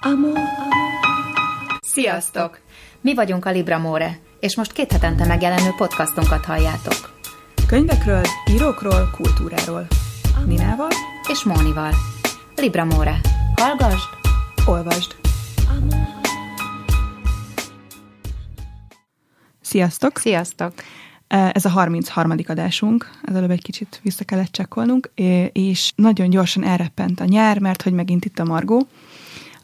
Amor. Sziasztok! Mi vagyunk a Libramore, és most két hetente megjelenő podcastunkat halljátok. Könyvekről, írókról, kultúráról. Ninával És Mónival. Libramore. Hallgasd! olvasd. Sziasztok! Sziasztok! Ez a 33. adásunk, az előbb egy kicsit vissza kellett csekkolnunk, és nagyon gyorsan elreppent a nyár, mert hogy megint itt a Margó,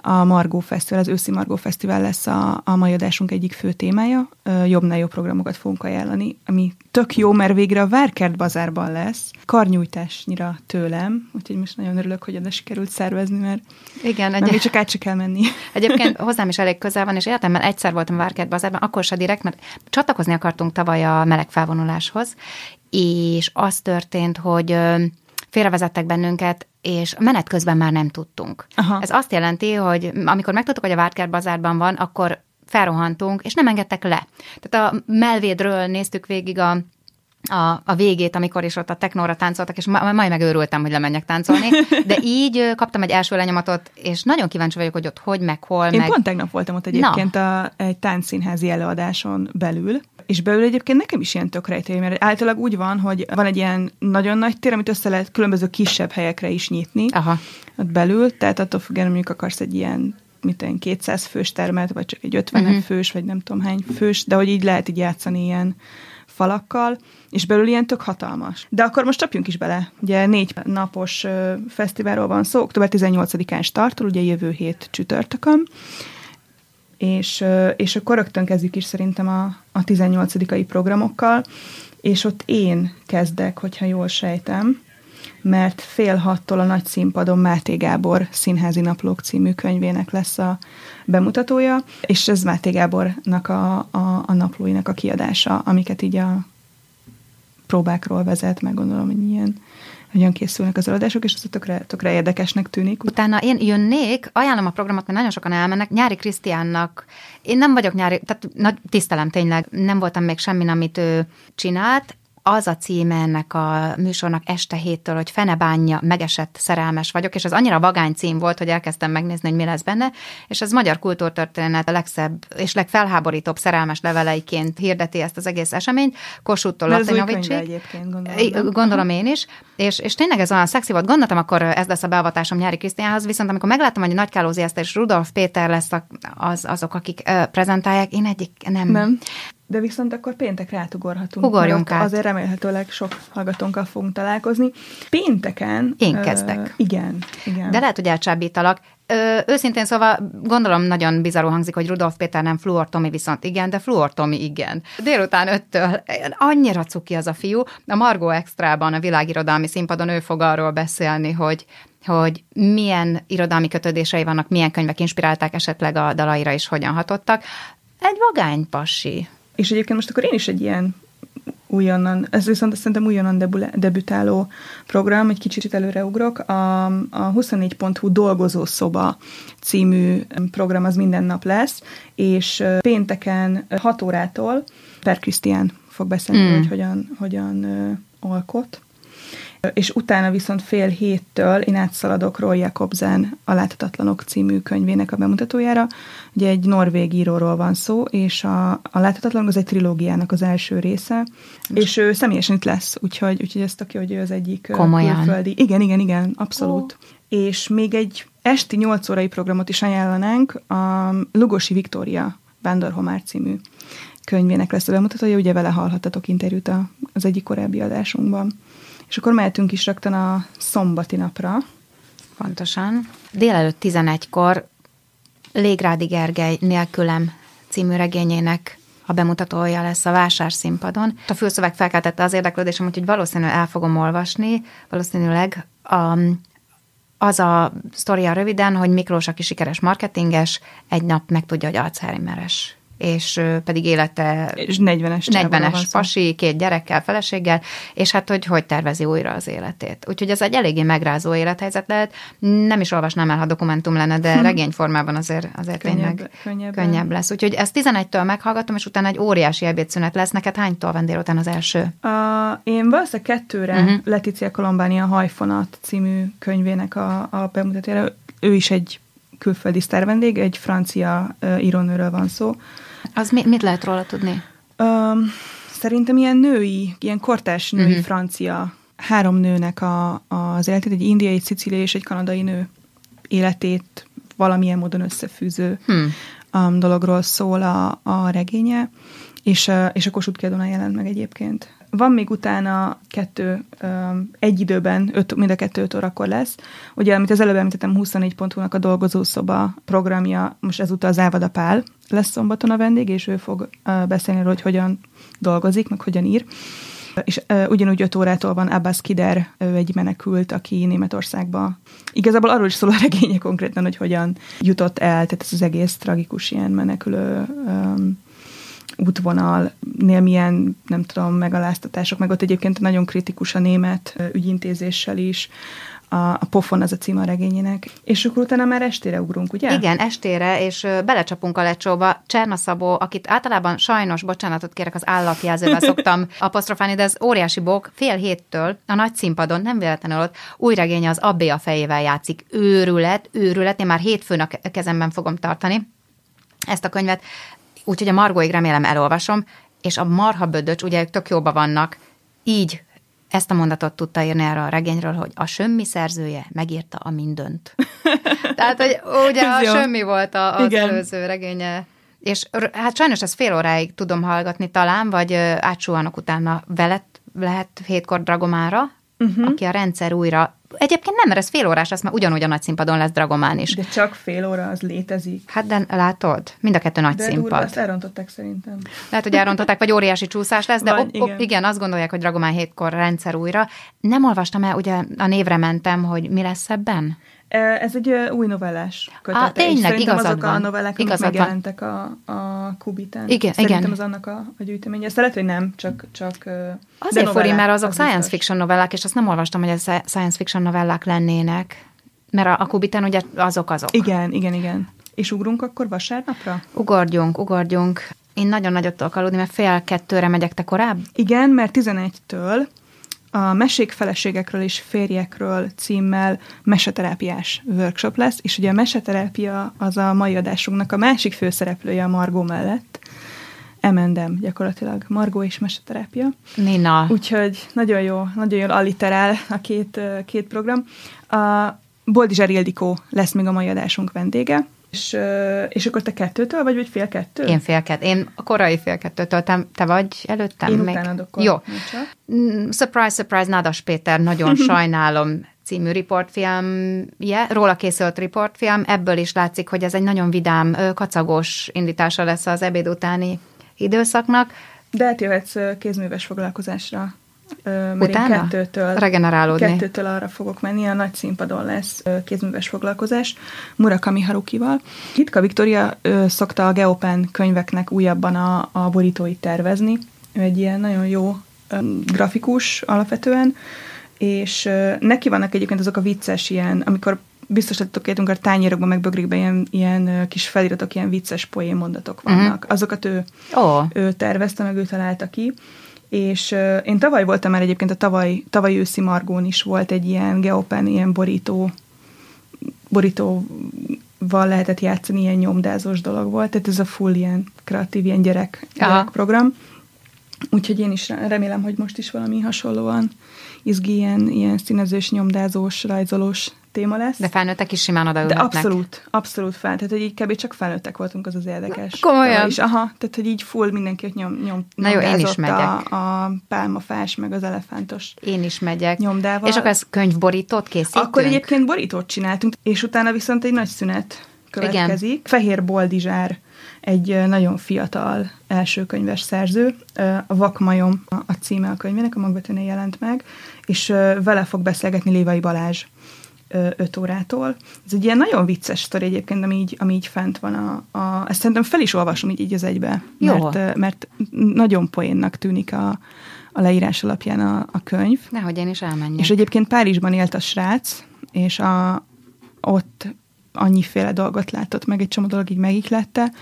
a Margó Fesztivál, az őszi Margó Fesztivál lesz a, a mai adásunk egyik fő témája. Jobbnál jobb programokat fogunk ajánlani, ami tök jó, mert végre a Várkert bazárban lesz, karnyújtásnyira tőlem, úgyhogy most nagyon örülök, hogy oda sikerült szervezni, mert, Igen, mert még csak át se kell menni. Egyébként hozzám is elég közel van, és értem, egyszer voltam Várkert bazárban, akkor se direkt, mert csatlakozni akartunk tavaly a meleg felvonuláshoz, és az történt, hogy félrevezettek bennünket, és menet közben már nem tudtunk. Aha. Ez azt jelenti, hogy amikor megtudtuk, hogy a Várkert bazárban van, akkor felrohantunk, és nem engedtek le. Tehát a melvédről néztük végig a a, a végét, amikor is ott a technóra táncoltak, és ma, majd megőrültem, hogy lemenjek táncolni, de így kaptam egy első lenyomatot, és nagyon kíváncsi vagyok, hogy ott hogy, meg hol, Én meg... pont tegnap voltam ott egyébként a, egy táncszínházi előadáson belül, és belül egyébként nekem is ilyen tök rejtély, mert általában úgy van, hogy van egy ilyen nagyon nagy tér, amit össze lehet különböző kisebb helyekre is nyitni Aha. ott belül, tehát attól függően, mondjuk akarsz egy ilyen mit olyan 200 fős termet, vagy csak egy 50 uh-huh. fős, vagy nem tudom hány fős, de hogy így lehet így játszani ilyen falakkal, és belül ilyen tök hatalmas. De akkor most csapjunk is bele. Ugye négy napos fesztiválról van szó, október 18-án startol, ugye jövő hét csütörtökön, és, és akkor rögtön kezdjük is szerintem a, a 18 programokkal, és ott én kezdek, hogyha jól sejtem, mert fél hattól a nagy színpadon Máté Gábor Színházi Naplók című könyvének lesz a bemutatója, és ez Máté Gábornak a, a, a naplóinak a kiadása, amiket így a próbákról vezet, meg gondolom, hogy ilyen hogyan készülnek az előadások, és ez tökre, tökre érdekesnek tűnik. Utána én jönnék, ajánlom a programot, mert nagyon sokan elmennek. Nyári Krisztiánnak, én nem vagyok nyári, tehát nagy tisztelem tényleg, nem voltam még semmin, amit ő csinált, az a címe ennek a műsornak este héttől, hogy Fenebánja, megesett szerelmes vagyok, és ez annyira vagány cím volt, hogy elkezdtem megnézni, hogy mi lesz benne, és ez magyar kultúrtörténet a legszebb és legfelháborítóbb szerelmes leveleiként hirdeti ezt az egész eseményt, Kossuth-tól egyébként, gondolom. Gondolom én is, és, és tényleg ez olyan szexi volt. Gondoltam, akkor ez lesz a beavatásom nyári Krisztiánhoz, viszont amikor megláttam, hogy Nagy Kálózi Eszter és Rudolf Péter lesz az, azok, akik ö, prezentálják, én egyik nem. Nem. De viszont akkor péntekre átugorhatunk. Ugorjunk át. Azért remélhetőleg sok hallgatónkkal fogunk találkozni. Pénteken... Én kezdek. igen, igen. De lehet, hogy elcsábítalak. Ö, őszintén szóval gondolom nagyon bizarrul hangzik, hogy Rudolf Péter nem Fluor Tomi viszont igen, de Fluor Tomi igen. Délután öttől annyira cuki az a fiú. A Margó Extrában, a világirodalmi színpadon ő fog arról beszélni, hogy hogy milyen irodalmi kötődései vannak, milyen könyvek inspirálták esetleg a dalaira, és hogyan hatottak. Egy vagány passi. És egyébként most akkor én is egy ilyen újonnan, ez viszont szerintem újonnan debula- debütáló program, egy kicsit előreugrok. A, a 24.hu dolgozó szoba című program az minden nap lesz, és pénteken 6 órától Per Krisztián fog beszélni, Mm. hogy hogyan, hogyan alkot. És utána viszont fél héttől én átszaladok Roy Jakobsen a Láthatatlanok című könyvének a bemutatójára. Ugye egy norvég íróról van szó, és a, a Láthatatlanok az egy trilógiának az első része, és ő személyesen itt lesz, úgyhogy, úgyhogy ez tök jó, hogy ő az egyik Komolyan? külföldi. Igen, igen, igen, abszolút. Oh. És még egy esti 8 órai programot is ajánlanánk, a Lugosi Viktória Vándorhomár című könyvének lesz a bemutatója, ugye vele hallhattatok interjút az egyik korábbi adásunkban. És akkor mehetünk is rögtön a szombati napra. Pontosan. Délelőtt 11-kor Légrádi Gergely nélkülem című regényének a bemutatója lesz a vásár színpadon. A fülszöveg felkeltette az érdeklődésem, úgyhogy valószínűleg el fogom olvasni, valószínűleg a, az a sztoria röviden, hogy Miklós, aki sikeres marketinges, egy nap megtudja, hogy Alzheimeres és pedig élete És 40-es csávóról van 40-es szó. pasi, két gyerekkel, feleséggel, és hát, hogy hogy tervezi újra az életét. Úgyhogy ez egy eléggé megrázó élethelyzet lehet. Nem is olvasnám el, ha dokumentum lenne, de regényformában azért, azért Könnyebb- tényleg könnyebb. könnyebb lesz. Úgyhogy ezt 11-től meghallgatom, és utána egy óriási ebédszünet lesz. Neked hánytól van délután az első? A, én valószínűleg kettőre uh-huh. Leticia Kolombáni a Hajfonat című könyvének a, a bemutatójára. Ő is egy külföldi sztárvendég, egy francia uh, írónőről van szó. Az mi, mit lehet róla tudni? Um, szerintem ilyen női, ilyen kortás női uh-huh. francia, három nőnek a, az életét, egy indiai, egy szicíliai és egy kanadai nő életét valamilyen módon összefűző hmm. um, dologról szól a, a regénye, és, uh, és a Kossuth Kiadónál jelent meg egyébként. Van még utána kettő, egy időben, öt, mind a kettő öt órakor lesz. Ugye, amit az előbb említettem, 24 nak a dolgozószoba programja, most ezúttal az Ávada Pál lesz szombaton a vendég, és ő fog beszélni róla, hogy hogyan dolgozik, meg hogyan ír. És ugyanúgy öt órától van Abbas Kider, ő egy menekült, aki Németországba. Igazából arról is szól a regénye konkrétan, hogy hogyan jutott el, tehát ez az egész tragikus ilyen menekülő útvonalnél milyen, nem tudom, megaláztatások, meg ott egyébként nagyon kritikus a német ügyintézéssel is, a, a Pofon az a cím a regényének. És akkor utána már estére ugrunk, ugye? Igen, estére, és belecsapunk a lecsóba. Cserna Szabó, akit általában sajnos, bocsánatot kérek, az állatjelzővel szoktam apostrofálni, de ez óriási bók, fél héttől a nagy színpadon, nem véletlenül ott, új regénye az Abbé a fejével játszik. Őrület, őrület, én már hétfőn a kezemben fogom tartani ezt a könyvet. Úgyhogy a Margóig remélem elolvasom, és a marha bödöcs, ugye ők tök jóba vannak, így ezt a mondatot tudta írni erre a regényről, hogy a sömmi szerzője megírta a mindönt. Tehát, hogy ugye a sömmi volt a, az Igen. előző regénye. És hát sajnos ez fél óráig tudom hallgatni talán, vagy átsúhanok utána veled lehet hétkor Dragomára, uh-huh. aki a rendszer újra Egyébként nem, mert ez fél órás, azt már ugyanúgy a nagy színpadon lesz Dragomán is. De csak fél óra az létezik. Hát de látod, mind a kettő nagy de színpad. De azt elrontották szerintem. Lehet, hogy elrontották, vagy óriási csúszás lesz, de Van, op, op, igen. igen, azt gondolják, hogy Dragomán hétkor rendszer újra. Nem olvastam el, ugye a névre mentem, hogy mi lesz ebben? Ez egy új novellás kötet. Ah, tényleg, igazad azok van. a novellák, amik megjelentek a, a Kubitán. Igen, Szerintem igen. az annak a, a gyűjteménye. Ezt lehet, hogy nem, csak... csak Azért furi, mert azok az science biztos. fiction novellák, és azt nem olvastam, hogy ez science fiction novellák lennének. Mert a, a Kubitán ugye azok azok. Igen, igen, igen. És ugrunk akkor vasárnapra? Ugorjunk, ugorjunk. Én nagyon nagyot tudok aludni, mert fél kettőre megyek te korább. Igen, mert 11-től a Mesék feleségekről és férjekről címmel meseterápiás workshop lesz, és ugye a meseterápia az a mai adásunknak a másik főszereplője a Margó mellett. Emendem gyakorlatilag. Margó és meseterápia. Nina. Úgyhogy nagyon jó, nagyon jól alliterál a két, két program. A Boldizsár Ildikó lesz még a mai adásunk vendége, és, és akkor te kettőtől vagy, vagy fél kettő? Én fél kettő. Én a korai fél kettőtől. Te, te vagy előttem? Én még? utánad Jó. Mm, surprise, surprise, Nádas Péter, nagyon sajnálom című riportfilmje, róla készült riportfilm, ebből is látszik, hogy ez egy nagyon vidám, kacagos indítása lesz az ebéd utáni időszaknak. De hát jöhetsz kézműves foglalkozásra mert Utána? én kettőtől, Regenerálódni. kettőtől arra fogok menni, a nagy színpadon lesz kézműves foglalkozás Murakami Harukival. Hitka Viktória szokta a Geopen könyveknek újabban a, a borítóit tervezni. Ő egy ilyen nagyon jó grafikus alapvetően, és neki vannak egyébként azok a vicces ilyen, amikor biztos tudtok értünk, a tányérokban, meg bögrékben ilyen, ilyen kis feliratok, ilyen vicces poén mondatok vannak. Uh-huh. Azokat ő, oh. ő tervezte, meg ő találta ki és én tavaly voltam már egyébként a tavaly, tavaly őszi Margón is volt egy ilyen geopen, ilyen borító, borítóval lehetett játszani, ilyen nyomdázós dolog volt, tehát ez a full ilyen kreatív, ilyen gyerek, gyerek program. Úgyhogy én is remélem, hogy most is valami hasonlóan izgi, ilyen, ilyen színezős, nyomdázós, rajzolós téma lesz. De felnőttek is simán odaülhetnek. De abszolút, abszolút fel. Tehát, hogy így kb. csak felnőttek voltunk, az az érdekes. Komolyan? És aha, tehát, hogy így full mindenki ott nyom, nyom Na jó, én is megyek. A, a pálmafás, meg az elefántos Én is megyek. Nyomdával. És akkor ez könyvborítót készítünk? Akkor egyébként borítót csináltunk, és utána viszont egy nagy szünet következik. Igen. Fehér Boldizsár egy nagyon fiatal első könyves szerző. A Vakmajom a címe a könyvének, a magvetőnél jelent meg, és vele fog beszélgetni Lévai Balázs 5 órától. Ez egy ilyen nagyon vicces sztori egyébként, ami így, ami így fent van. A, a, ezt szerintem fel is olvasom így, így az egybe, Jó. mert, mert nagyon poénnak tűnik a, a leírás alapján a, a könyv. Nehogy én is elmenjek. És egyébként Párizsban élt a srác, és a, ott annyiféle dolgot látott, meg egy csomó dolog így megiklette,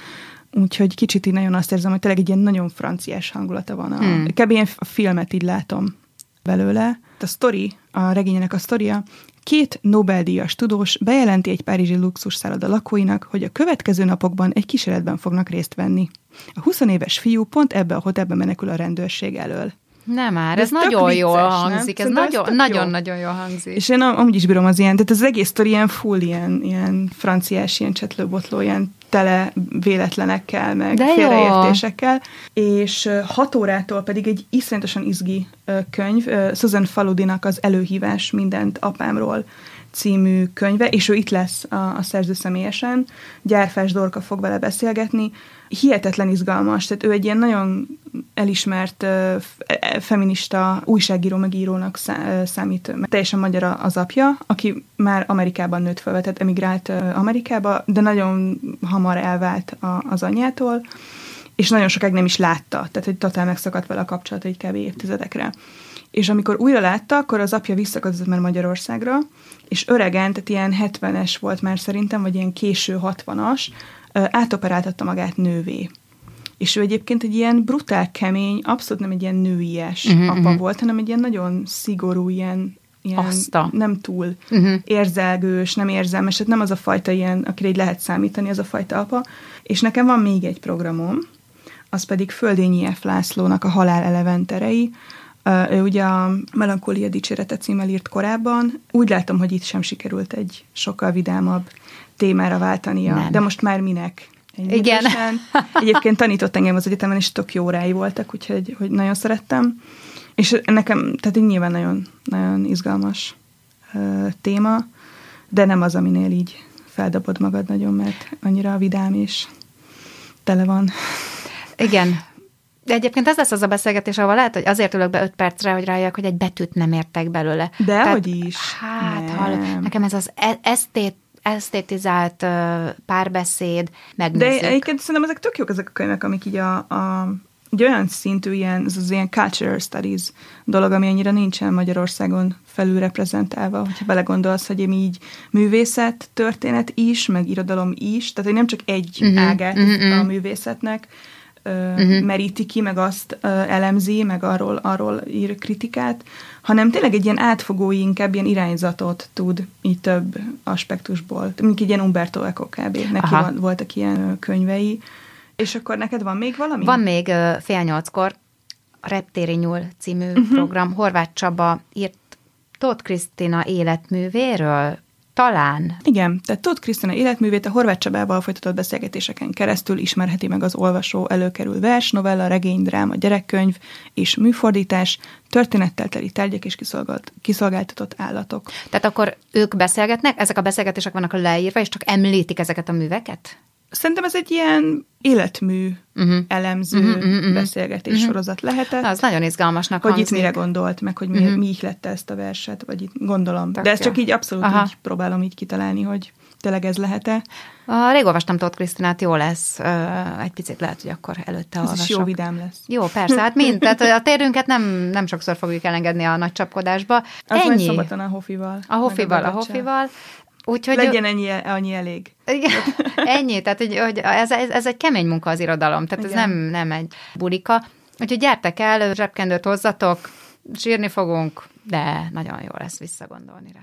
úgyhogy kicsit így nagyon azt érzem, hogy tényleg egy ilyen nagyon franciás hangulata van. A, hmm. Kb. ilyen a filmet így látom belőle. A sztori, a regényének a sztoria, Két Nobel-díjas tudós bejelenti egy párizsi luxusszálloda lakóinak, hogy a következő napokban egy kísérletben fognak részt venni. A 20 éves fiú pont ebbe a hotelbe menekül a rendőrség elől. Nem már, ez, ez nagyon vicces, jól hangzik, nem? ez nagyon-nagyon jó. jól hangzik. És én amúgy is bírom az ilyen, tehát az egész sztori ilyen full, ilyen, ilyen franciás, ilyen csetlőbotló, ilyen tele véletlenekkel, meg De félreértésekkel. És hat órától pedig egy iszonyatosan izgi könyv, Susan Faludinak az Előhívás mindent apámról című könyve, és ő itt lesz a, a szerző személyesen. Gyárfás Dorka fog vele beszélgetni. Hihetetlen izgalmas, tehát ő egy ilyen nagyon elismert uh, feminista újságíró megírónak szá, számít. Teljesen magyar az apja, aki már Amerikában nőtt fel, tehát emigrált Amerikába, de nagyon hamar elvált az anyjától, és nagyon sokáig nem is látta, tehát hogy totál megszakadt vele a kapcsolat egy kb. évtizedekre. És amikor újra látta, akkor az apja visszaköltözött már Magyarországra, és öregen, tehát ilyen 70-es volt már szerintem, vagy ilyen késő 60-as, átoperáltatta magát nővé. És ő egyébként egy ilyen brutál, kemény, abszolút nem egy ilyen nőies uh-huh, apa uh-huh. volt, hanem egy ilyen nagyon szigorú, ilyen, ilyen Azta. nem túl uh-huh. érzelgős, nem érzelmes, tehát nem az a fajta ilyen, akire így lehet számítani, az a fajta apa. És nekem van még egy programom, az pedig Földényi F. Lászlónak a Halál eleventerei, ő ugye a Melankólia dicsérete címmel írt korábban. Úgy látom, hogy itt sem sikerült egy sokkal vidámabb témára váltania. Nem. De most már minek? Igen. Egyébként tanított engem az egyetemen, és tök jó órái voltak, úgyhogy hogy nagyon szerettem. És nekem, tehát így nyilván nagyon, nagyon izgalmas uh, téma, de nem az, aminél így feldobod magad nagyon, mert annyira vidám és tele van. Igen, de egyébként ez lesz az a beszélgetés, ahol lehet, hogy azért ülök be öt percre, hogy rájövök, hogy egy betűt nem értek belőle. De Tehát, hogy is. Hát, hall, nekem ez az e- esztét esztétizált párbeszéd, megnézzük. De egyébként szerintem ezek tök jók ezek a könyvek, amik így a, a egy olyan szintű ilyen, ez az ilyen cultural studies dolog, ami annyira nincsen Magyarországon felül reprezentálva, hogyha belegondolsz, hogy én így művészet, történet is, meg irodalom is, tehát hogy nem csak egy uh-huh, ágát uh-huh. a művészetnek, uh-huh. meríti ki, meg azt elemzi, meg arról, arról ír kritikát, hanem tényleg egy ilyen átfogó, inkább ilyen irányzatot tud így több aspektusból. Mondjuk egy ilyen Umberto Eco kb. Neki van, voltak ilyen könyvei. És akkor neked van még valami? Van még fél nyolckor a Reptéri Nyúl című uh-huh. program. Horváth Csaba írt Tóth Krisztina életművéről, talán. Igen, tehát Tóth Krisztina életművét a Horváth Csabával folytatott beszélgetéseken keresztül ismerheti meg az olvasó, előkerül vers, novella, regény, dráma, gyerekkönyv és műfordítás, történettel teli tárgyak és kiszolgált, kiszolgáltatott állatok. Tehát akkor ők beszélgetnek, ezek a beszélgetések vannak leírva, és csak említik ezeket a műveket? Szerintem ez egy ilyen életmű uh-huh. elemző uh-huh, uh-huh, beszélgetés uh-huh. sorozat lehetett. Az nagyon izgalmasnak Hogy hangzik. itt mire gondolt, meg hogy mi, uh-huh. mi ihlette ezt a verset, vagy itt gondolom. Tök De ezt csak így abszolút Aha. így próbálom így kitalálni, hogy tényleg ez lehet-e. A, rég olvastam Tóth Krisztinát, jó lesz. Egy picit lehet, hogy akkor előtte Ez olvasok. is jó vidám lesz. Jó, persze, hát mind. Tehát a térünket nem, nem sokszor fogjuk elengedni a nagy csapkodásba. Az Ennyi. szombaton a Hofival. A Hofival, a, a Hofival. Úgyhogy Legyen ennyi, annyi elég. Igen, ennyi, tehát hogy, hogy ez, ez, ez egy kemény munka az irodalom, tehát Igen. ez nem, nem egy bulika. Úgyhogy gyertek el, zsebkendőt hozzatok, sírni fogunk, de nagyon jó lesz visszagondolni rá.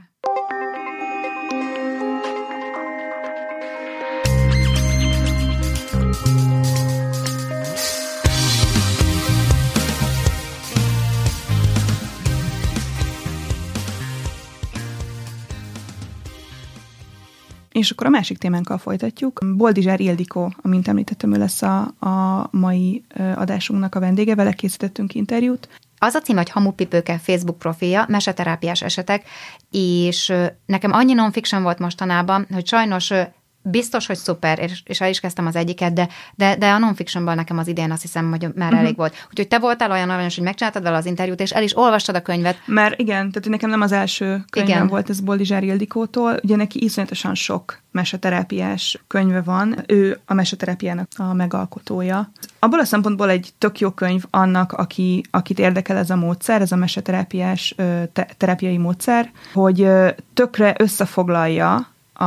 És akkor a másik témánkkal folytatjuk. Boldizsár Ildikó, amint említettem, ő lesz a, a mai adásunknak a vendége, vele készítettünk interjút. Az a cím, hogy Hamupipőke Facebook profilja, meseterápiás esetek, és nekem annyi non-fiction volt mostanában, hogy sajnos biztos, hogy szuper, és, és el is kezdtem az egyiket, de, de, de a non-fictionban nekem az idén azt hiszem, hogy már uh-huh. elég volt. Úgyhogy te voltál olyan aranyos, hogy megcsináltad vele az interjút, és el is olvastad a könyvet. Már igen, tehát nekem nem az első könyvem igen. volt ez Boldizsár Ildikótól. Ugye neki iszonyatosan sok meseterápiás könyve van. Ő a meseterápiának a megalkotója. Abból a szempontból egy tök jó könyv annak, aki, akit érdekel ez a módszer, ez a meseterápiás te, terápiai módszer, hogy tökre összefoglalja a,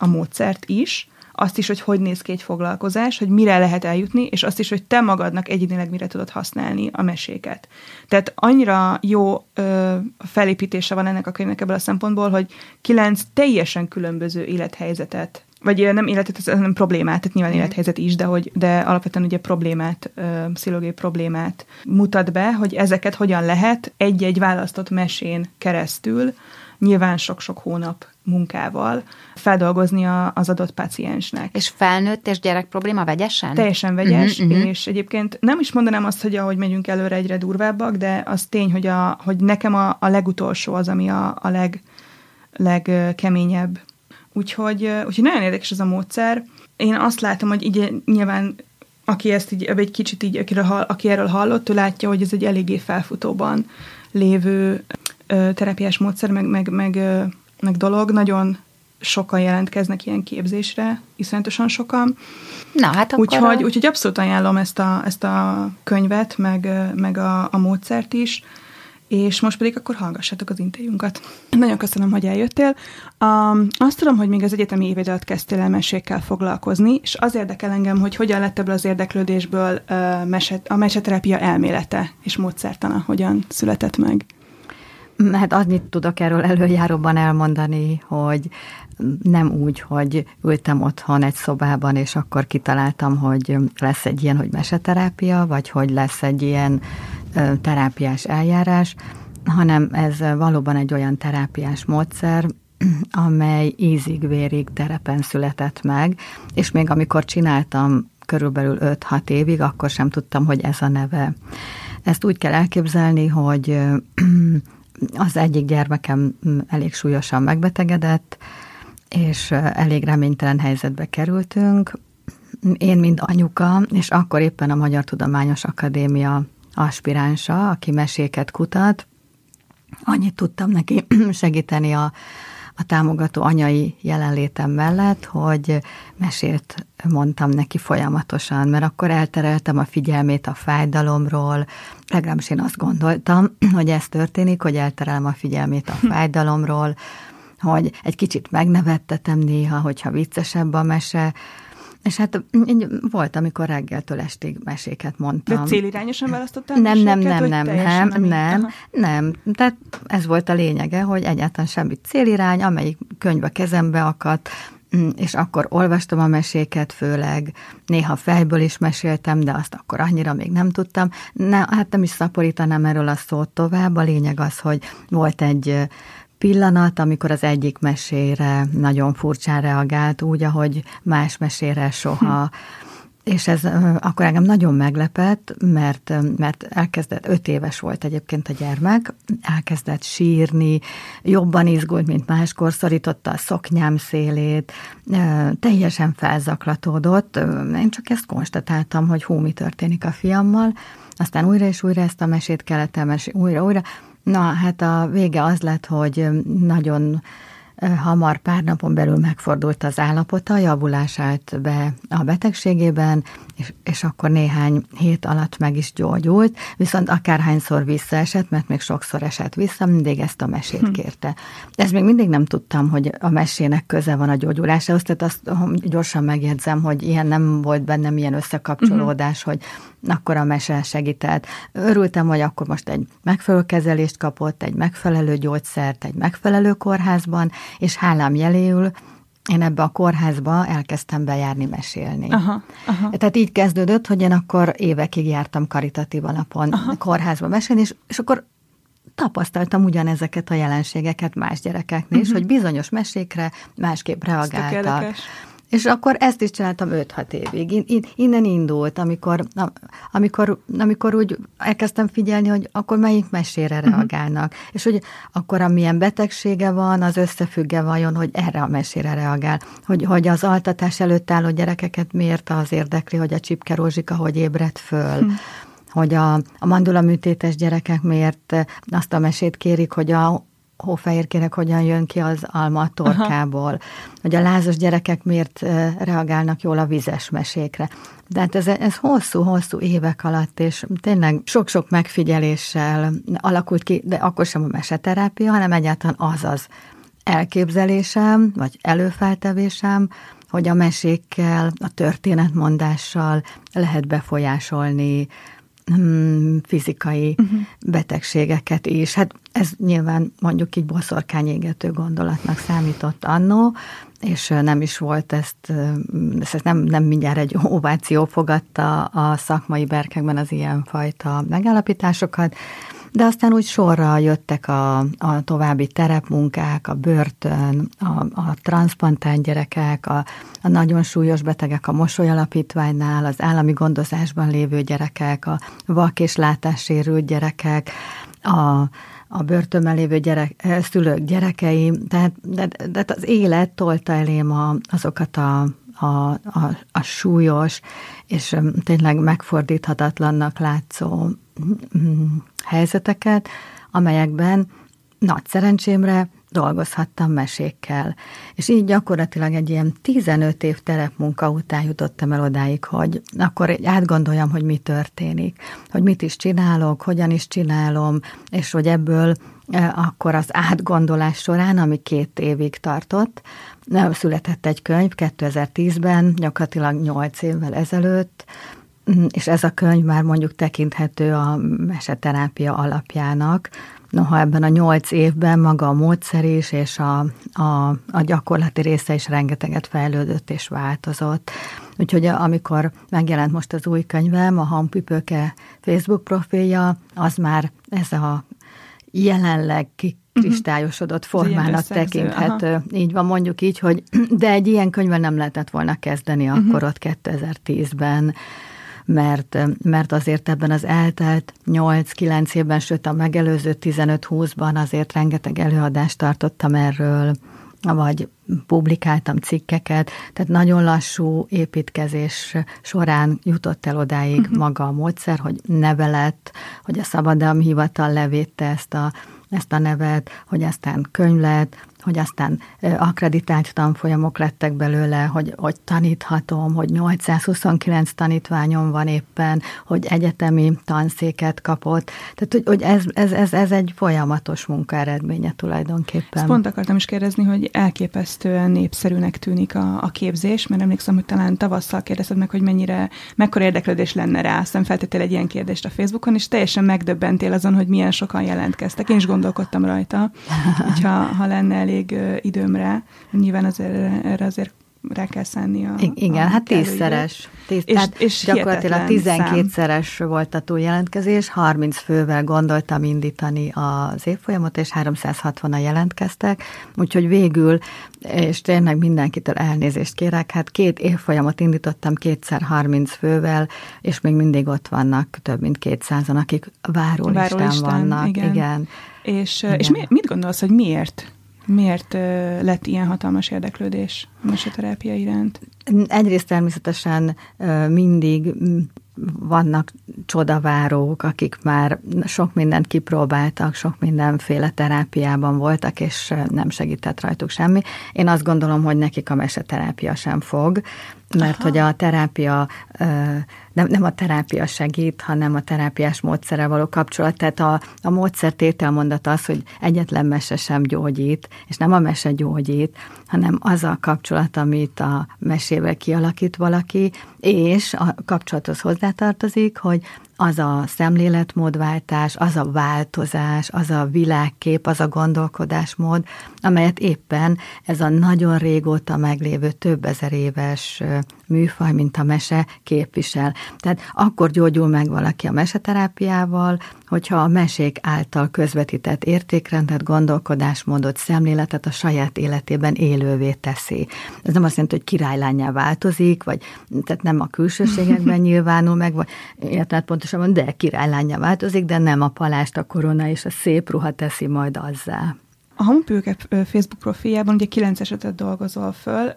a módszert is, azt is, hogy hogy néz ki egy foglalkozás, hogy mire lehet eljutni, és azt is, hogy te magadnak egyénileg mire tudod használni a meséket. Tehát annyira jó ö, felépítése van ennek a könyvnek ebből a szempontból, hogy kilenc teljesen különböző élethelyzetet vagy nem életet, hanem problémát, tehát nyilván mm. élethelyzet is, de, hogy, de alapvetően ugye problémát, pszichológiai problémát mutat be, hogy ezeket hogyan lehet egy-egy választott mesén keresztül, nyilván sok-sok hónap munkával feldolgozni a, az adott paciensnek. És felnőtt és gyerek probléma vegyesen? Teljesen vegyes, uh-huh, és egyébként nem is mondanám azt, hogy ahogy megyünk előre egyre durvábbak, de az tény, hogy, a, hogy nekem a, a legutolsó az, ami a, a leg, legkeményebb Úgyhogy, úgyhogy nagyon érdekes ez a módszer. Én azt látom, hogy így nyilván aki ezt így, egy kicsit így, akiről, aki erről hallott, ő látja, hogy ez egy eléggé felfutóban lévő terápiás módszer, meg, meg, meg, meg dolog. Nagyon sokan jelentkeznek ilyen képzésre, iszonyatosan sokan. Na, hát akkor... Úgyhogy, úgyhogy abszolút ajánlom ezt a, ezt a könyvet, meg, meg a, a módszert is és most pedig akkor hallgassátok az interjúnkat. Nagyon köszönöm, hogy eljöttél. Um, azt tudom, hogy még az egyetemi évad alatt kezdtél el mesékkel foglalkozni, és az érdekel engem, hogy hogyan lett ebből az érdeklődésből uh, meset, a meseterapia elmélete és módszertana, hogyan született meg. Hát annyit tudok erről előjáróban elmondani, hogy nem úgy, hogy ültem otthon egy szobában, és akkor kitaláltam, hogy lesz egy ilyen, hogy meseterápia, vagy hogy lesz egy ilyen terápiás eljárás, hanem ez valóban egy olyan terápiás módszer, amely ízig-vérig terepen született meg, és még amikor csináltam körülbelül 5-6 évig, akkor sem tudtam, hogy ez a neve. Ezt úgy kell elképzelni, hogy az egyik gyermekem elég súlyosan megbetegedett, és elég reménytelen helyzetbe kerültünk. Én, mint anyuka, és akkor éppen a Magyar Tudományos Akadémia aspiránsa, aki meséket kutat, annyit tudtam neki segíteni a, a támogató anyai jelenlétem mellett, hogy mesét mondtam neki folyamatosan, mert akkor eltereltem a figyelmét a fájdalomról, legalábbis én azt gondoltam, hogy ez történik, hogy elterelem a figyelmét a fájdalomról, hogy egy kicsit megnevettetem néha, hogyha viccesebb a mese, és hát volt, amikor reggeltől estig meséket mondtam. De célirányosan választottál Nem, nem, nem, nem, nem, nem, nem, nem. Tehát ez volt a lényege, hogy egyáltalán semmi célirány, amelyik könyv a kezembe akadt, mm, és akkor olvastam a meséket, főleg néha fejből is meséltem, de azt akkor annyira még nem tudtam. Ne, hát nem is szaporítanám erről a szót tovább. A lényeg az, hogy volt egy pillanat, amikor az egyik mesére nagyon furcsán reagált, úgy, ahogy más mesére soha. Hm. És ez akkor engem nagyon meglepett, mert, mert elkezdett, öt éves volt egyébként a gyermek, elkezdett sírni, jobban izgult, mint máskor, szorította a szoknyám szélét, teljesen felzaklatódott. Én csak ezt konstatáltam, hogy hú, mi történik a fiammal. Aztán újra és újra ezt a mesét kellett elmesélni, újra, újra. Na, hát a vége az lett, hogy nagyon hamar pár napon belül megfordult az állapota, javulás állt be a betegségében, és, és akkor néhány hét alatt meg is gyógyult, viszont akárhányszor visszaesett, mert még sokszor esett vissza, mindig ezt a mesét hm. kérte. Ez még mindig nem tudtam, hogy a mesének köze van a gyógyulásához, tehát azt gyorsan megjegyzem, hogy ilyen nem volt bennem ilyen összekapcsolódás, uh-huh. hogy akkor a mese segített. Örültem, hogy akkor most egy megfelelő kezelést kapott, egy megfelelő gyógyszert, egy megfelelő kórházban, és hálám jeléül én ebbe a kórházba elkezdtem bejárni, mesélni. Aha, aha. Tehát így kezdődött, hogy én akkor évekig jártam karitatív alapon aha. kórházba mesélni, és, és akkor tapasztaltam ugyanezeket a jelenségeket más gyerekeknél uh-huh. is, mhm. hogy bizonyos mesékre másképp reagáltak. És akkor ezt is csináltam 5-6 évig. Innen indult, amikor, amikor, amikor úgy elkezdtem figyelni, hogy akkor melyik mesére mhm. reagálnak. Uh-huh. És hogy akkor amilyen betegsége van, az összefügge vajon, hogy erre a mesére reagál. Hogy, hogy az altatás előtt álló gyerekeket miért az érdekli, hogy a csipke rózsika hogy ébred föl. Uh-huh hogy a, a mandula műtétes gyerekek miért azt a mesét kérik, hogy a hófehérkének hogyan jön ki az alma a torkából, Aha. hogy a lázas gyerekek miért reagálnak jól a vizes mesékre. De hát ez, ez hosszú-hosszú évek alatt, és tényleg sok-sok megfigyeléssel alakult ki, de akkor sem a meseterápia, hanem egyáltalán az az elképzelésem, vagy előfeltevésem, hogy a mesékkel, a történetmondással lehet befolyásolni mm, fizikai uh-huh. betegségeket is. Hát ez nyilván mondjuk így boszorkányégető gondolatnak számított annó, és nem is volt ezt, ezt nem, nem mindjárt egy ováció fogadta a szakmai berkekben az ilyenfajta megállapításokat, de aztán úgy sorra jöttek a, a további terepmunkák, a börtön, a, a transzplantált gyerekek, a, a nagyon súlyos betegek a mosolyalapítványnál, az állami gondozásban lévő gyerekek, a vak és látássérült gyerekek, a, a börtönben lévő gyerek, eh, szülők gyerekei, tehát de, de az élet tolta elém a, azokat a, a, a, a súlyos és tényleg megfordíthatatlannak látszó mm, helyzeteket, amelyekben nagy szerencsémre dolgozhattam mesékkel. És így gyakorlatilag egy ilyen 15 év terepmunka után jutottam el odáig, hogy akkor átgondoljam, hogy mi történik, hogy mit is csinálok, hogyan is csinálom, és hogy ebből e, akkor az átgondolás során, ami két évig tartott, e, született egy könyv 2010-ben, gyakorlatilag 8 évvel ezelőtt, és ez a könyv már mondjuk tekinthető a meseterápia alapjának, Noha ebben a nyolc évben maga a módszer is, és a, a, a gyakorlati része is rengeteget fejlődött és változott. Úgyhogy amikor megjelent most az új könyvem, a Hampipőke Facebook profilja, az már ez a jelenleg kristályosodott formának tekinthető. Aha. Így van, mondjuk így, hogy de egy ilyen könyvvel nem lehetett volna kezdeni uh-huh. akkor ott 2010-ben mert, mert azért ebben az eltelt 8-9 évben, sőt a megelőző 15-20-ban azért rengeteg előadást tartottam erről, vagy publikáltam cikkeket, tehát nagyon lassú építkezés során jutott el odáig uh-huh. maga a módszer, hogy nevelet, hogy a szabadalmi hivatal levédte ezt a, ezt a nevet, hogy aztán könyv lett, hogy aztán akreditált tanfolyamok lettek belőle, hogy, hogy taníthatom, hogy 829 tanítványom van éppen, hogy egyetemi tanszéket kapott. Tehát, hogy, hogy ez, ez, ez, ez egy folyamatos munka eredménye tulajdonképpen. Ezt pont akartam is kérdezni, hogy elképesztően népszerűnek tűnik a, a képzés, mert emlékszem, hogy talán tavasszal kérdezted meg, hogy mennyire, mekkora érdeklődés lenne rá. Aztán feltettél egy ilyen kérdést a Facebookon, és teljesen megdöbbentél azon, hogy milyen sokan jelentkeztek. Én is gondolkodtam rajta, hogyha ha lenne elég időmre. Nyilván azért, erre azért rá kell szánni a Igen, a hát tízszeres. Tíz, és, tehát és gyakorlatilag 12-szeres volt a túljelentkezés, 30 fővel gondoltam indítani az évfolyamot, és 360-an jelentkeztek, úgyhogy végül, és tényleg mindenkitől elnézést kérek, hát két évfolyamot indítottam kétszer 30 fővel, és még mindig ott vannak több mint 200-an, akik várólistán, várólistán vannak. Igen. igen. És, igen. és mit gondolsz, hogy miért? Miért lett ilyen hatalmas érdeklődés a meseterápia iránt? Egyrészt természetesen mindig vannak csodavárók, akik már sok mindent kipróbáltak, sok mindenféle terápiában voltak, és nem segített rajtuk semmi. Én azt gondolom, hogy nekik a meseterápia sem fog, mert Aha. hogy a terápia, nem, nem a terápia segít, hanem a terápiás módszere való kapcsolat. Tehát a, a módszer tételmondat az, hogy egyetlen mese sem gyógyít, és nem a mese gyógyít, hanem az a kapcsolat, amit a mesével kialakít valaki, és a kapcsolathoz hozzátartozik, hogy az a szemléletmódváltás, az a változás, az a világkép, az a gondolkodásmód, amelyet éppen ez a nagyon régóta meglévő több ezer éves műfaj, mint a mese képvisel. Tehát akkor gyógyul meg valaki a meseterápiával, hogyha a mesék által közvetített értékrendet, gondolkodásmódot, szemléletet a saját életében élővé teszi. Ez nem azt jelenti, hogy királylányá változik, vagy tehát nem a külsőségekben nyilvánul meg, vagy tehát pontosan, de királylányá változik, de nem a palást, a korona és a szép ruha teszi majd azzá. A Homopőke Facebook profiljában ugye kilenc esetet dolgozol föl,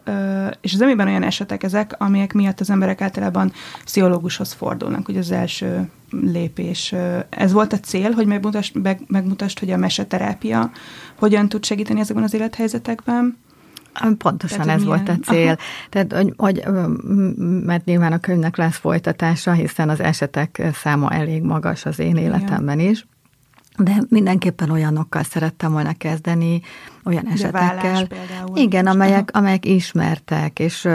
és az amiben olyan esetek ezek, amelyek miatt az emberek általában pszichológushoz fordulnak, ugye az első lépés. Ez volt a cél, hogy megmutasd, megmutasd hogy a meseterápia hogyan tud segíteni ezekben az élethelyzetekben? Pontosan Tehát, ez milyen? volt a cél. Aha. Tehát, hogy, hogy, mert nyilván a könyvnek lesz folytatása, hiszen az esetek száma elég magas az én életemben is. De mindenképpen olyanokkal szerettem volna kezdeni, olyan esetekkel. Igen, amelyek, amelyek ismertek, és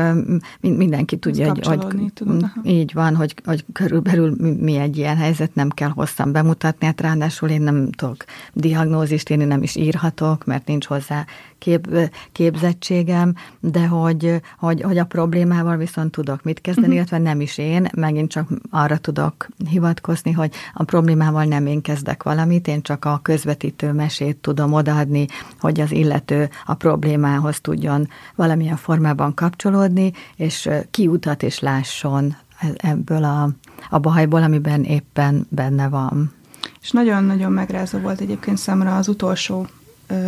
mindenki tudja, hogy, hogy tudod, így van, hogy, hogy körülbelül mi egy ilyen helyzet, nem kell hosszan bemutatni, hát ráadásul én nem tudok diagnózist, én nem is írhatok, mert nincs hozzá kép, képzettségem, de hogy, hogy, hogy a problémával viszont tudok mit kezdeni, uh-huh. illetve nem is én, megint csak arra tudok hivatkozni, hogy a problémával nem én kezdek valamit, én csak a közvetítő mesét tudom odaadni, hogy az illető a problémához tudjon valamilyen formában kapcsolódni, és kiutat és lásson ebből a, a bajból, amiben éppen benne van. És nagyon-nagyon megrázó volt egyébként számomra az utolsó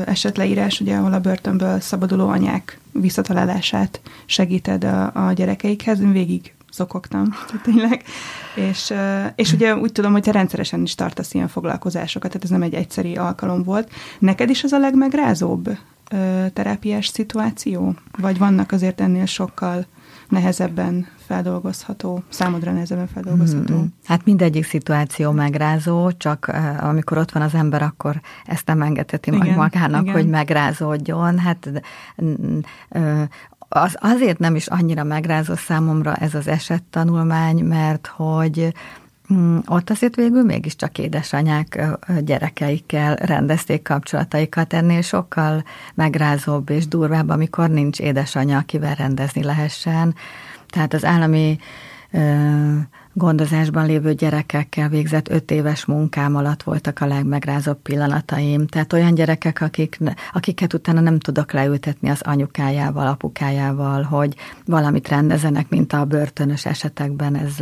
esetleírás, ugye, ahol a börtönből szabaduló anyák visszatalálását segíted a, a gyerekeikhez. Én végig zokogtam, tényleg. És, és ugye úgy tudom, hogy te rendszeresen is tartasz ilyen foglalkozásokat, tehát ez nem egy egyszeri alkalom volt. Neked is az a legmegrázóbb terápiás szituáció? Vagy vannak azért ennél sokkal nehezebben feldolgozható, számodra nehezebben feldolgozható? Mm-hmm. Hát mindegyik szituáció megrázó, csak amikor ott van az ember, akkor ezt nem engedheti igen, magának, igen. hogy megrázódjon. Hát az azért nem is annyira megrázó számomra ez az esettanulmány, mert hogy mm, ott azért végül mégiscsak édesanyák gyerekeikkel rendezték kapcsolataikat. Ennél sokkal megrázóbb és durvább, amikor nincs édesanyja, akivel rendezni lehessen. Tehát az állami gondozásban lévő gyerekekkel végzett öt éves munkám alatt voltak a legmegrázóbb pillanataim. Tehát olyan gyerekek, akik, akiket utána nem tudok leültetni az anyukájával, apukájával, hogy valamit rendezenek, mint a börtönös esetekben ez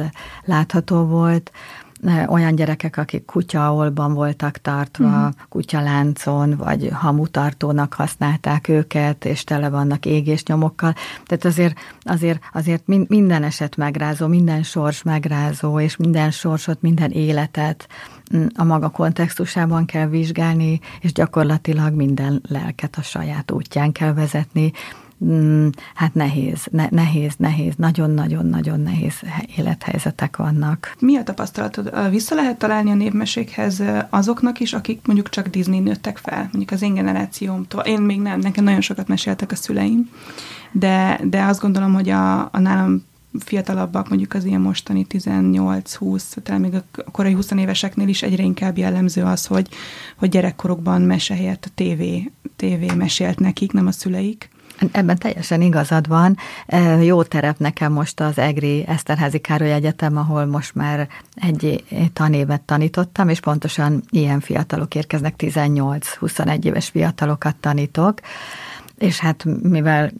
látható volt olyan gyerekek, akik kutyaolban voltak tartva, uh-huh. kutyaláncon, vagy hamutartónak használták őket, és tele vannak égésnyomokkal. Tehát azért, azért, azért minden eset megrázó, minden sors megrázó, és minden sorsot, minden életet mm, a maga kontextusában kell vizsgálni, és gyakorlatilag minden lelket a saját útján kell vezetni, hát nehéz, ne, nehéz, nehéz, nagyon-nagyon-nagyon nehéz élethelyzetek vannak. Mi a tapasztalatod? Vissza lehet találni a névmesékhez azoknak is, akik mondjuk csak Disney nőttek fel, mondjuk az én generációmtól. Én még nem, nekem nagyon sokat meséltek a szüleim, de, de azt gondolom, hogy a, a nálam fiatalabbak, mondjuk az ilyen mostani 18-20, talán még a korai 20 éveseknél is egyre inkább jellemző az, hogy, hogy gyerekkorukban mese helyett a tévé, tévé mesélt nekik, nem a szüleik. Ebben teljesen igazad van. Jó terep nekem most az EGRI Eszterházi Károly Egyetem, ahol most már egy tanévet tanítottam, és pontosan ilyen fiatalok érkeznek, 18-21 éves fiatalokat tanítok, és hát mivel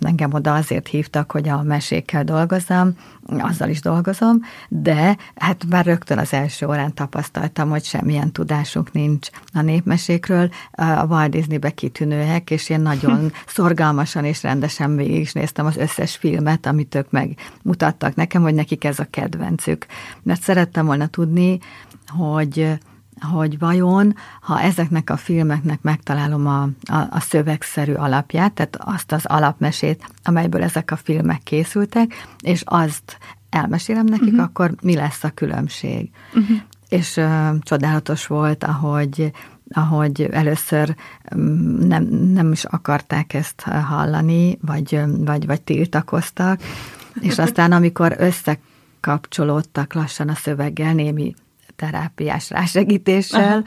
engem oda azért hívtak, hogy a mesékkel dolgozzam, azzal is dolgozom, de hát már rögtön az első órán tapasztaltam, hogy semmilyen tudásunk nincs a népmesékről. A Walt Disneybe kitűnőek, és én nagyon szorgalmasan és rendesen végig is néztem az összes filmet, amit ők megmutattak nekem, hogy nekik ez a kedvencük. Mert szerettem volna tudni, hogy hogy vajon, ha ezeknek a filmeknek megtalálom a, a, a szövegszerű alapját, tehát azt az alapmesét, amelyből ezek a filmek készültek, és azt elmesélem nekik, uh-huh. akkor mi lesz a különbség. Uh-huh. És uh, csodálatos volt, ahogy ahogy először nem, nem is akarták ezt hallani, vagy, vagy, vagy tiltakoztak, és aztán amikor összekapcsolódtak lassan a szöveggel, némi terápiás rásegítéssel,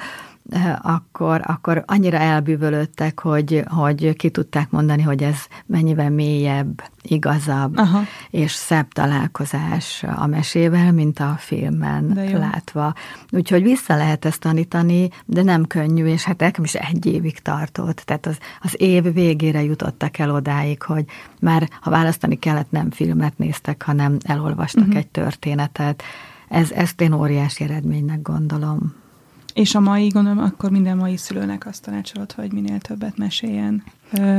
eh, akkor, akkor annyira elbűvölöttek, hogy, hogy ki tudták mondani, hogy ez mennyivel mélyebb, igazabb Aha. és szebb találkozás a mesével, mint a filmen látva. Úgyhogy vissza lehet ezt tanítani, de nem könnyű, és hát nekem is egy évig tartott. Tehát az, az év végére jutottak el odáig, hogy már ha választani kellett, nem filmet néztek, hanem elolvastak uh-huh. egy történetet ez, ezt én óriási eredménynek gondolom. És a mai, gondolom, akkor minden mai szülőnek azt tanácsolod, hogy minél többet meséljen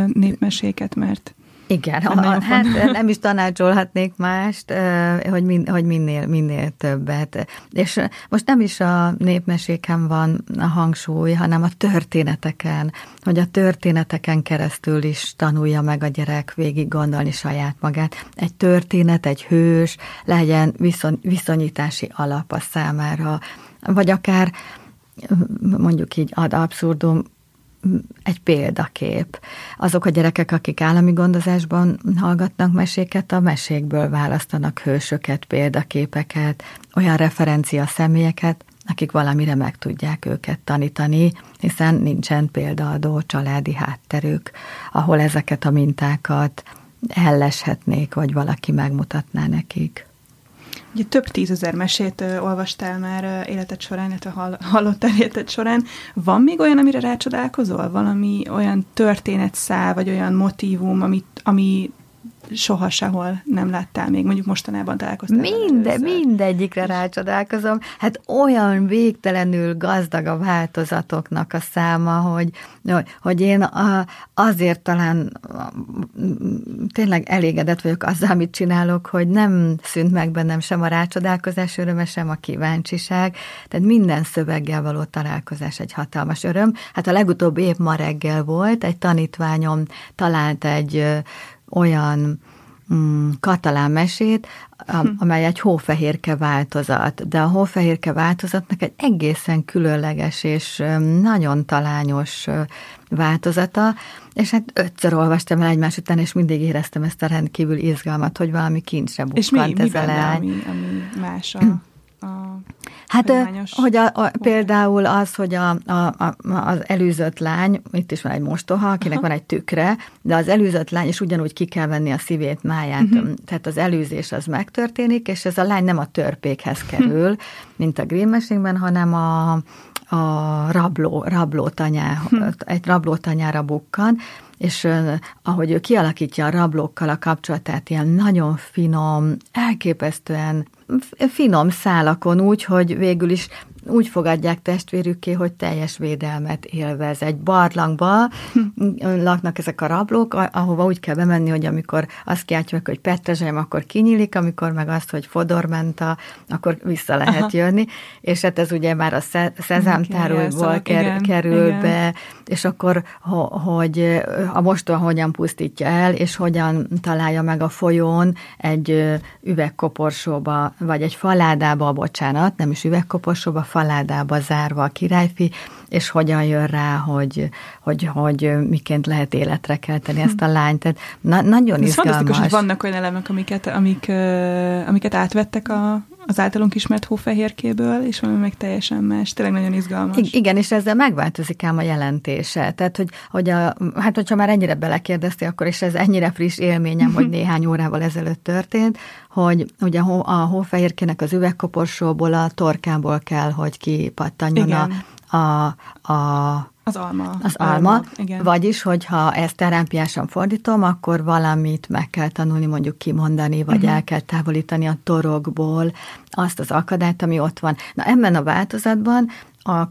népmeséket, mert igen, a, hát nem is tanácsolhatnék mást, hogy, min, hogy minél, minél többet. És most nem is a népmeséken van a hangsúly, hanem a történeteken, hogy a történeteken keresztül is tanulja meg a gyerek végig gondolni saját magát. Egy történet, egy hős legyen viszony, viszonyítási alap a számára, vagy akár mondjuk így ad abszurdum, egy példakép. Azok a gyerekek, akik állami gondozásban hallgatnak meséket, a mesékből választanak hősöket, példaképeket, olyan referencia személyeket, akik valamire meg tudják őket tanítani, hiszen nincsen példaadó családi hátterük, ahol ezeket a mintákat elleshetnék, vagy valaki megmutatná nekik. Ugye több tízezer mesét ö, olvastál már ö, életed során, illetve hall, hallottál életed során. Van még olyan, amire rácsodálkozol? Valami olyan történetszál, vagy olyan motívum, amit, ami soha sehol nem láttál még, mondjuk mostanában találkoztál. Minde, mindegyikre rácsodálkozom. Hát olyan végtelenül gazdag a változatoknak a száma, hogy, hogy én azért talán tényleg elégedett vagyok azzal, amit csinálok, hogy nem szűnt meg bennem sem a rácsodálkozás öröme, sem a kíváncsiság. Tehát minden szöveggel való találkozás egy hatalmas öröm. Hát a legutóbb épp ma reggel volt, egy tanítványom talált egy olyan mm, katalán mesét, hm. amely egy hófehérke változat, de a hófehérke változatnak egy egészen különleges és nagyon talányos változata, és hát ötször olvastam el egymás után, és mindig éreztem ezt a rendkívül izgalmat, hogy valami kincsre bukkant és mi, ez a. Ami, ami más a... A Hát, hogy a, a, például az, hogy a, a, a, az előzött lány, itt is van egy mostoha, akinek Aha. van egy tükre, de az előzött lány is ugyanúgy ki kell venni a szívét, máját, uh-huh. tehát az előzés az megtörténik, és ez a lány nem a törpékhez kerül, uh-huh. mint a Grimm hanem a, a rabló, rablótanyá, uh-huh. egy rablótanyára bukkan, és ahogy ő kialakítja a rablókkal a kapcsolatát, ilyen nagyon finom, elképesztően finom szálakon úgy, hogy végül is úgy fogadják testvérükké, hogy teljes védelmet élvez. Egy barlangba laknak ezek a rablók, ahova úgy kell bemenni, hogy amikor azt kiáltjuk, hogy Petrezselyem, akkor kinyílik, amikor meg azt, hogy Fodormenta, akkor vissza lehet Aha. jönni, és hát ez ugye már a szezámtárújból ker, kerül igen. be, és akkor, hogy a mostoha hogyan pusztítja el, és hogyan találja meg a folyón egy üvegkoporsóba, vagy egy faládába, bocsánat, nem is üvegkoporsóba, faládába zárva a királyfi, és hogyan jön rá, hogy, hogy, hogy miként lehet életre kelteni ezt a lányt. Tehát na, nagyon Ez izgalmas. fantasztikus, hogy vannak olyan elemek, amiket, amik, amiket átvettek a, az általunk ismert hófehérkéből, és valami meg teljesen más. Tényleg nagyon izgalmas. I- igen, és ezzel megváltozik ám a jelentése. Tehát, hogy, hogy a, hát hogyha már ennyire belekérdeztél, akkor is ez ennyire friss élményem, hogy néhány órával ezelőtt történt, hogy ugye a, hó, a hófehérkének az üvegkoporsóból, a torkából kell, hogy kipattanjon igen. a, a, a az alma. Az alma, alma igen. vagyis, hogyha ezt terápiásan fordítom, akkor valamit meg kell tanulni, mondjuk kimondani, vagy uh-huh. el kell távolítani a torokból azt az akadályt, ami ott van. Na ebben a változatban a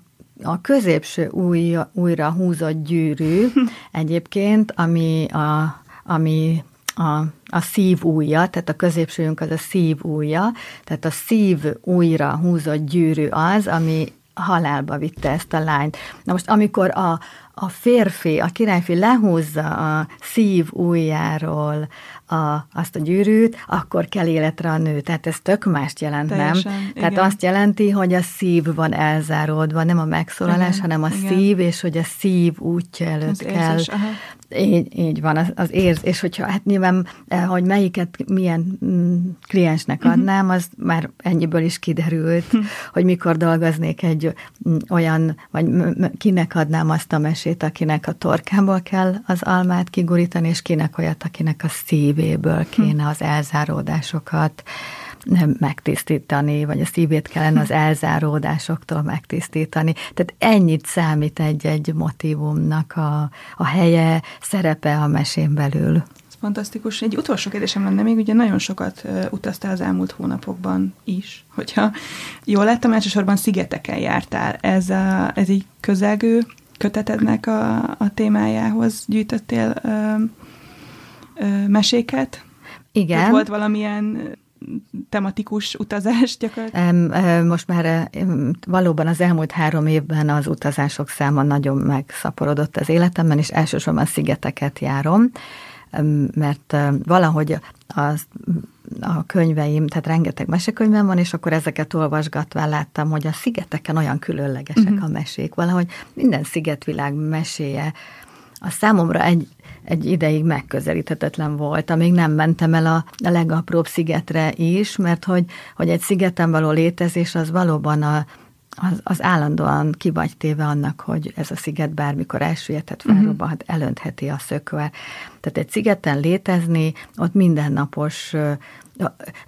a középső új, újra húzott gyűrű egyébként, ami a, ami a, a szív ujja, tehát a középsőjünk az a szív ujja, tehát a szív újra húzott gyűrű az, ami halálba vitte ezt a lányt. Na most, amikor a, a férfi, a királyfi lehúzza a szív ujjáról a, azt a gyűrűt, akkor kell életre a nő. Tehát ez tök mást jelent, Teljesen, nem? Igen. Tehát azt jelenti, hogy a szív van elzáródva, nem a megszólalás, igen, hanem a igen. szív, és hogy a szív útja előtt az kell. Érzés, így, így van, az, az érz, és hogyha hát nyilván, eh, hogy melyiket milyen mm, kliensnek mhm. adnám, az már ennyiből is kiderült, mhm. hogy mikor dolgoznék egy mm, olyan, vagy kinek adnám azt a mesét, akinek a torkából kell az almát kigurítani, és kinek olyat, akinek a szívéből mhm. kéne az elzáródásokat megtisztítani, vagy a szívét kellene az elzáródásoktól megtisztítani. Tehát ennyit számít egy-egy motivumnak a, a helye, szerepe a mesén belül. Fantasztikus. Egy utolsó kérdésem lenne még, ugye nagyon sokat utaztál az elmúlt hónapokban is, hogyha jól láttam, elsősorban szigeteken jártál. Ez, a, ez egy közelgő kötetednek a, a témájához gyűjtöttél uh, meséket? Igen. Tehát volt valamilyen tematikus utazás gyakorlatilag? Most már valóban az elmúlt három évben az utazások száma nagyon megszaporodott az életemben, és elsősorban szigeteket járom, mert valahogy az a könyveim, tehát rengeteg mesekönyvem van, és akkor ezeket olvasgatván láttam, hogy a szigeteken olyan különlegesek uh-huh. a mesék. Valahogy minden szigetvilág meséje a számomra egy, egy ideig megközelíthetetlen volt, amíg nem mentem el a, a legapróbb szigetre is, mert hogy, hogy egy szigeten való létezés az valóban a, az, az állandóan ki vagy téve annak, hogy ez a sziget bármikor elsüllyedhet, mhm. felrobbanhat, uh-huh. elöntheti a szökve. Tehát egy szigeten létezni, ott mindennapos,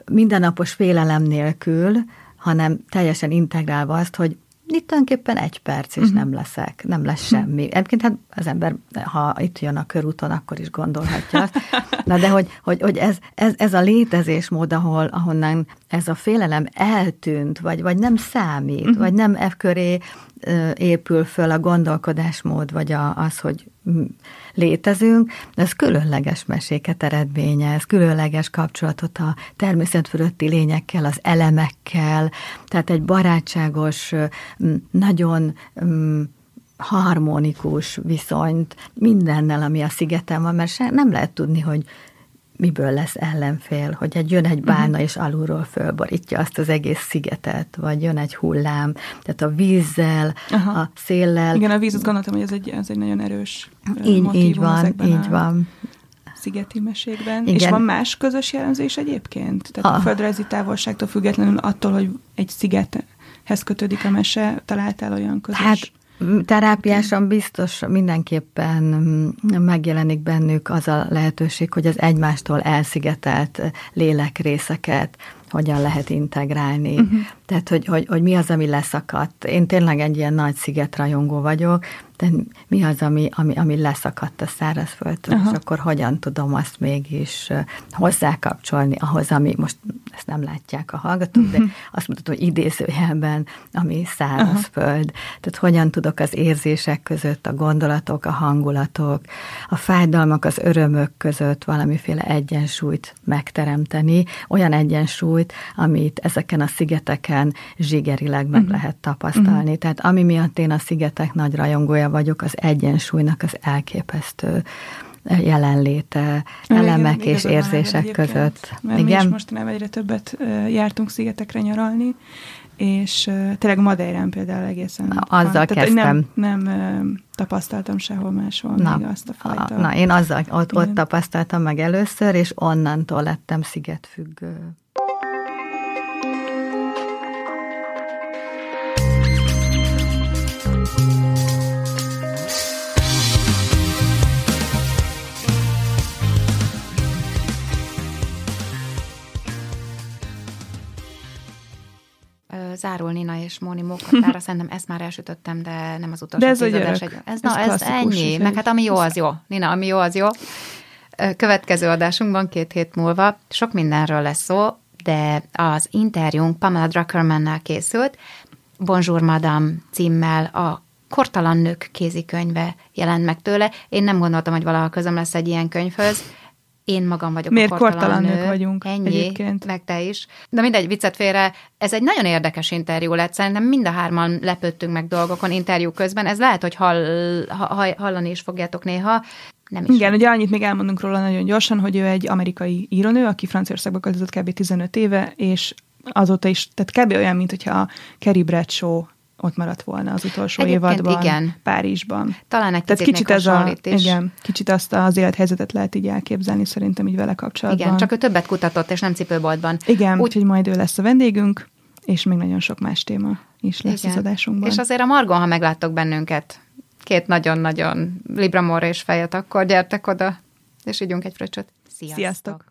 mindennapos félelem nélkül, hanem teljesen integrálva azt, hogy itt tulajdonképpen egy perc, és uh-huh. nem leszek, nem lesz semmi. Egyébként hát az ember, ha itt jön a körúton, akkor is gondolhatja azt. Na de hogy, hogy, hogy ez, ez, ez a létezésmód, ahol, ahonnan ez a félelem eltűnt, vagy, vagy nem számít, uh-huh. vagy nem e köré épül föl a gondolkodásmód, vagy a, az, hogy létezünk, ez különleges meséket eredményez, különleges kapcsolatot a természet fölötti lényekkel, az elemekkel, tehát egy barátságos, nagyon harmonikus viszonyt mindennel, ami a szigeten van, mert nem lehet tudni, hogy miből lesz ellenfél, hogy egy jön egy bálna uh-huh. és alulról fölborítja azt az egész szigetet, vagy jön egy hullám, tehát a vízzel, Aha. a széllel. Igen, a víz, azt gondoltam, hogy ez egy, ez egy nagyon erős így, így van, így van szigeti mesékben. Igen. És van más közös jellemzés egyébként? Tehát a, a földrajzi távolságtól függetlenül attól, hogy egy szigethez kötődik a mese, találtál olyan közös? Hát Terápiásan biztos mindenképpen megjelenik bennük az a lehetőség, hogy az egymástól elszigetelt lélekrészeket hogyan lehet integrálni. Uh-huh. Tehát, hogy, hogy, hogy mi az, ami leszakadt. Én tényleg egy ilyen nagy szigetrajongó vagyok, de mi az, ami, ami, ami leszakadt a szárazföldtől, uh-huh. és akkor hogyan tudom azt mégis hozzákapcsolni ahhoz, ami most ezt nem látják a hallgatók, de mhm. azt mutatom, hogy idézőjelben, ami szárazföld. Uh-huh. Tehát hogyan tudok az érzések között, a gondolatok, a hangulatok, a fájdalmak, az örömök között valamiféle egyensúlyt megteremteni, olyan egyensúlyt, amit ezeken a szigeteken zsigerileg meg uh-huh. lehet tapasztalni. Uh-huh. Tehát ami miatt én a szigetek nagy rajongója vagyok, az egyensúlynak az elképesztő jelenléte, elemek igen, és érzések között. Mert igen? mi is mostanában egyre többet jártunk szigetekre nyaralni, és tényleg Madeirán például egészen. Na, azzal van. kezdtem. Nem, nem tapasztaltam sehol máshol na, még azt a fajta. Na, én azzal ott, ott tapasztaltam meg először, és onnantól lettem szigetfüggő. Zárul Nina és Móni mókattára, szerintem ezt már elsütöttem, de nem az utolsó de ez tízadás. Egy, ez, na, ez ennyi. Meg hát ami jó, az jó. Nina, ami jó, az jó. Következő adásunkban két hét múlva sok mindenről lesz szó, de az interjúnk Pamela Druckermannel készült, Bonjour Madame címmel a Kortalan nők kézikönyve jelent meg tőle. Én nem gondoltam, hogy valaha közöm lesz egy ilyen könyvhöz, én magam vagyok Miért a kortalan, nők vagyunk Ennyi, egyébként. meg te is. De mindegy, viccet félre, ez egy nagyon érdekes interjú lett, szerintem mind a hárman lepődtünk meg dolgokon interjú közben, ez lehet, hogy hall, ha, hallani is fogjátok néha, nem is. Igen, ugye annyit még elmondunk róla nagyon gyorsan, hogy ő egy amerikai írónő, aki Franciaországba költözött kb. 15 éve, és azóta is, tehát kb. olyan, mint hogyha a Carrie Bradshaw ott maradt volna az utolsó Egyébként évadban igen. Párizsban. Talán egy Tehát kicsit ez a, igen, kicsit azt az élethelyzetet lehet így elképzelni szerintem így vele kapcsolatban. Igen, csak ő többet kutatott, és nem cipőboltban. Igen, Úgy, úgyhogy majd ő lesz a vendégünk, és még nagyon sok más téma is lesz igen. az adásunkban. És azért a Margon, ha megláttok bennünket, két nagyon-nagyon Libramor és fejet, akkor gyertek oda, és ígyunk egy fröccsöt. Sziasztok! Sziasztok.